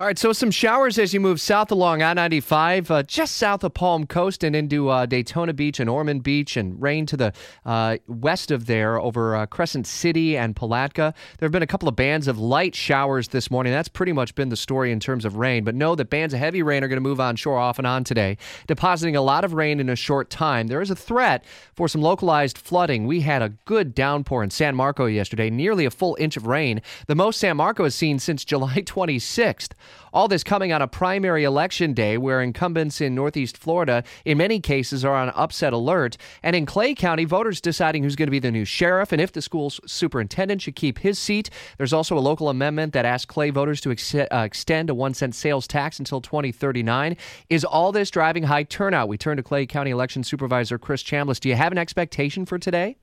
All right, so some showers as you move south along I 95, uh, just south of Palm Coast and into uh, Daytona Beach and Ormond Beach, and rain to the uh, west of there over uh, Crescent City and Palatka. There have been a couple of bands of light showers this morning. That's pretty much been the story in terms of rain, but know that bands of heavy rain are going to move onshore off and on today, depositing a lot of rain in a short time. There is a threat for some localized flooding. We had a good downpour in San Marco yesterday, nearly a full inch of rain, the most San Marco has seen since July 26th. All this coming on a primary election day where incumbents in Northeast Florida, in many cases, are on upset alert. And in Clay County, voters deciding who's going to be the new sheriff and if the school's superintendent should keep his seat. There's also a local amendment that asks Clay voters to ex- uh, extend a one cent sales tax until 2039. Is all this driving high turnout? We turn to Clay County Election Supervisor Chris Chambless. Do you have an expectation for today?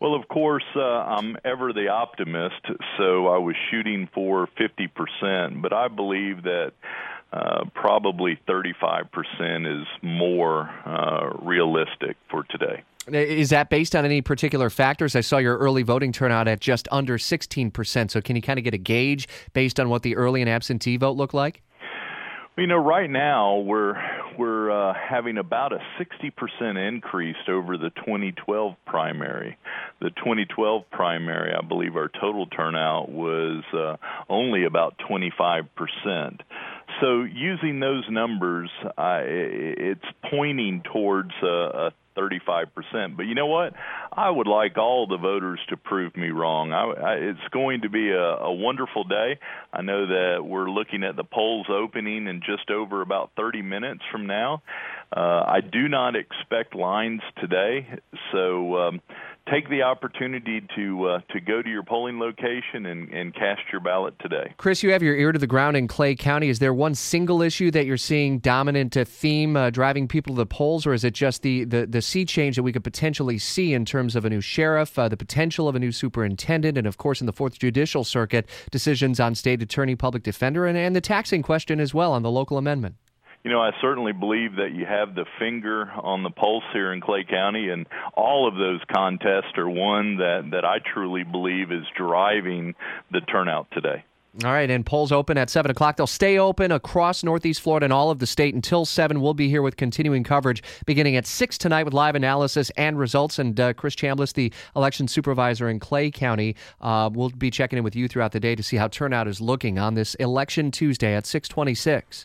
Well, of course, uh, I'm ever the optimist, so I was shooting for 50%, but I believe that uh, probably 35% is more uh, realistic for today. Is that based on any particular factors? I saw your early voting turnout at just under 16%. So, can you kind of get a gauge based on what the early and absentee vote looked like? You know, right now we're we're uh, having about a 60% increase over the 2012 primary. The 2012 primary, I believe, our total turnout was uh, only about 25%. So, using those numbers, I, it's pointing towards a, a 35%. But you know what? I would like all the voters to prove me wrong. I, I, it's going to be a, a wonderful day. I know that we're looking at the polls opening in just over about 30 minutes from now. Uh, I do not expect lines today, so um, take the opportunity to uh, to go to your polling location and, and cast your ballot today. Chris, you have your ear to the ground in Clay County. Is there one single issue that you're seeing dominant a theme uh, driving people to the polls, or is it just the, the, the sea change that we could potentially see in terms of a new sheriff, uh, the potential of a new superintendent, and of course in the Fourth Judicial Circuit, decisions on state attorney, public defender, and, and the taxing question as well on the local amendment? You know, I certainly believe that you have the finger on the pulse here in Clay County, and all of those contests are one that, that I truly believe is driving the turnout today. All right, and polls open at 7 o'clock. They'll stay open across Northeast Florida and all of the state until 7. We'll be here with continuing coverage beginning at 6 tonight with live analysis and results. And uh, Chris Chambless, the election supervisor in Clay County, uh, will be checking in with you throughout the day to see how turnout is looking on this election Tuesday at 626.